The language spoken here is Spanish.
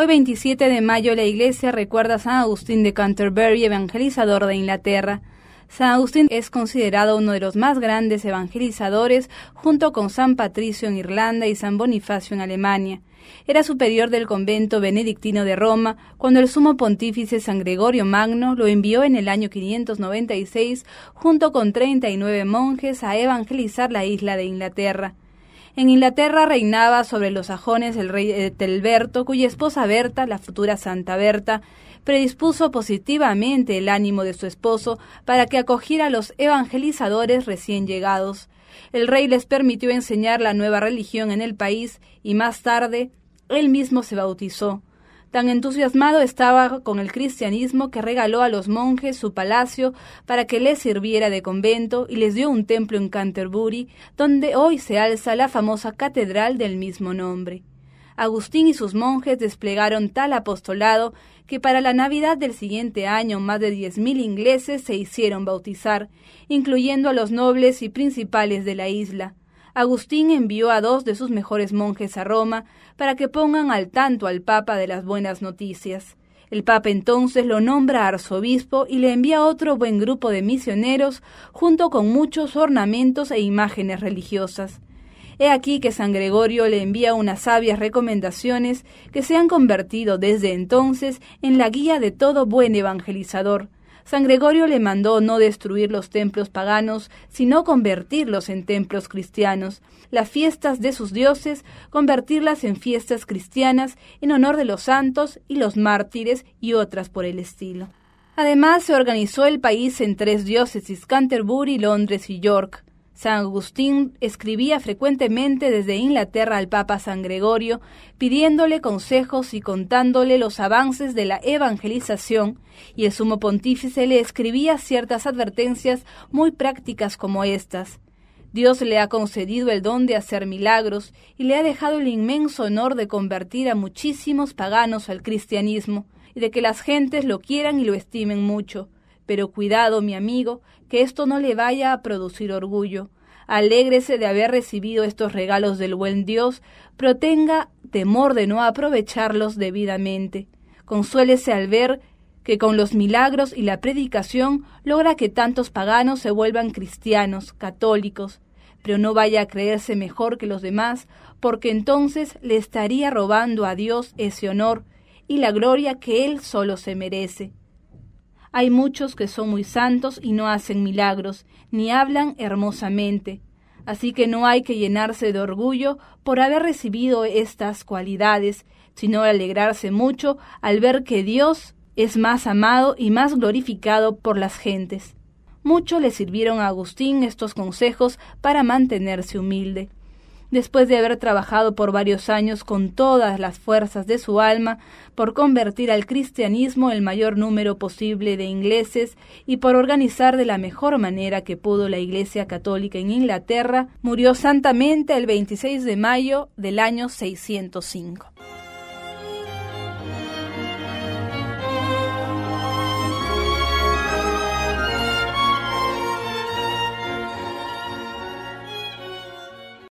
Hoy 27 de mayo la iglesia recuerda a San Agustín de Canterbury, evangelizador de Inglaterra. San Agustín es considerado uno de los más grandes evangelizadores junto con San Patricio en Irlanda y San Bonifacio en Alemania. Era superior del convento benedictino de Roma cuando el sumo pontífice San Gregorio Magno lo envió en el año 596 junto con 39 monjes a evangelizar la isla de Inglaterra. En Inglaterra reinaba sobre los sajones el rey Etelberto, cuya esposa Berta, la futura Santa Berta, predispuso positivamente el ánimo de su esposo para que acogiera a los evangelizadores recién llegados. El rey les permitió enseñar la nueva religión en el país y más tarde él mismo se bautizó. Tan entusiasmado estaba con el cristianismo que regaló a los monjes su palacio para que les sirviera de convento y les dio un templo en Canterbury, donde hoy se alza la famosa catedral del mismo nombre. Agustín y sus monjes desplegaron tal apostolado que para la Navidad del siguiente año más de diez mil ingleses se hicieron bautizar, incluyendo a los nobles y principales de la isla. Agustín envió a dos de sus mejores monjes a Roma para que pongan al tanto al Papa de las buenas noticias. El Papa entonces lo nombra arzobispo y le envía otro buen grupo de misioneros junto con muchos ornamentos e imágenes religiosas. He aquí que San Gregorio le envía unas sabias recomendaciones que se han convertido desde entonces en la guía de todo buen evangelizador, San Gregorio le mandó no destruir los templos paganos, sino convertirlos en templos cristianos, las fiestas de sus dioses, convertirlas en fiestas cristianas en honor de los santos y los mártires y otras por el estilo. Además, se organizó el país en tres diócesis, Canterbury, Londres y York. San Agustín escribía frecuentemente desde Inglaterra al Papa San Gregorio, pidiéndole consejos y contándole los avances de la evangelización, y el sumo pontífice le escribía ciertas advertencias muy prácticas como estas. Dios le ha concedido el don de hacer milagros y le ha dejado el inmenso honor de convertir a muchísimos paganos al cristianismo y de que las gentes lo quieran y lo estimen mucho. Pero cuidado, mi amigo, que esto no le vaya a producir orgullo. Alégrese de haber recibido estos regalos del buen Dios, pero tenga temor de no aprovecharlos debidamente. Consuélese al ver que con los milagros y la predicación logra que tantos paganos se vuelvan cristianos, católicos, pero no vaya a creerse mejor que los demás, porque entonces le estaría robando a Dios ese honor y la gloria que Él solo se merece. Hay muchos que son muy santos y no hacen milagros, ni hablan hermosamente. Así que no hay que llenarse de orgullo por haber recibido estas cualidades, sino alegrarse mucho al ver que Dios es más amado y más glorificado por las gentes. Mucho le sirvieron a Agustín estos consejos para mantenerse humilde después de haber trabajado por varios años con todas las fuerzas de su alma por convertir al cristianismo el mayor número posible de ingleses y por organizar de la mejor manera que pudo la Iglesia Católica en Inglaterra, murió santamente el 26 de mayo del año 605.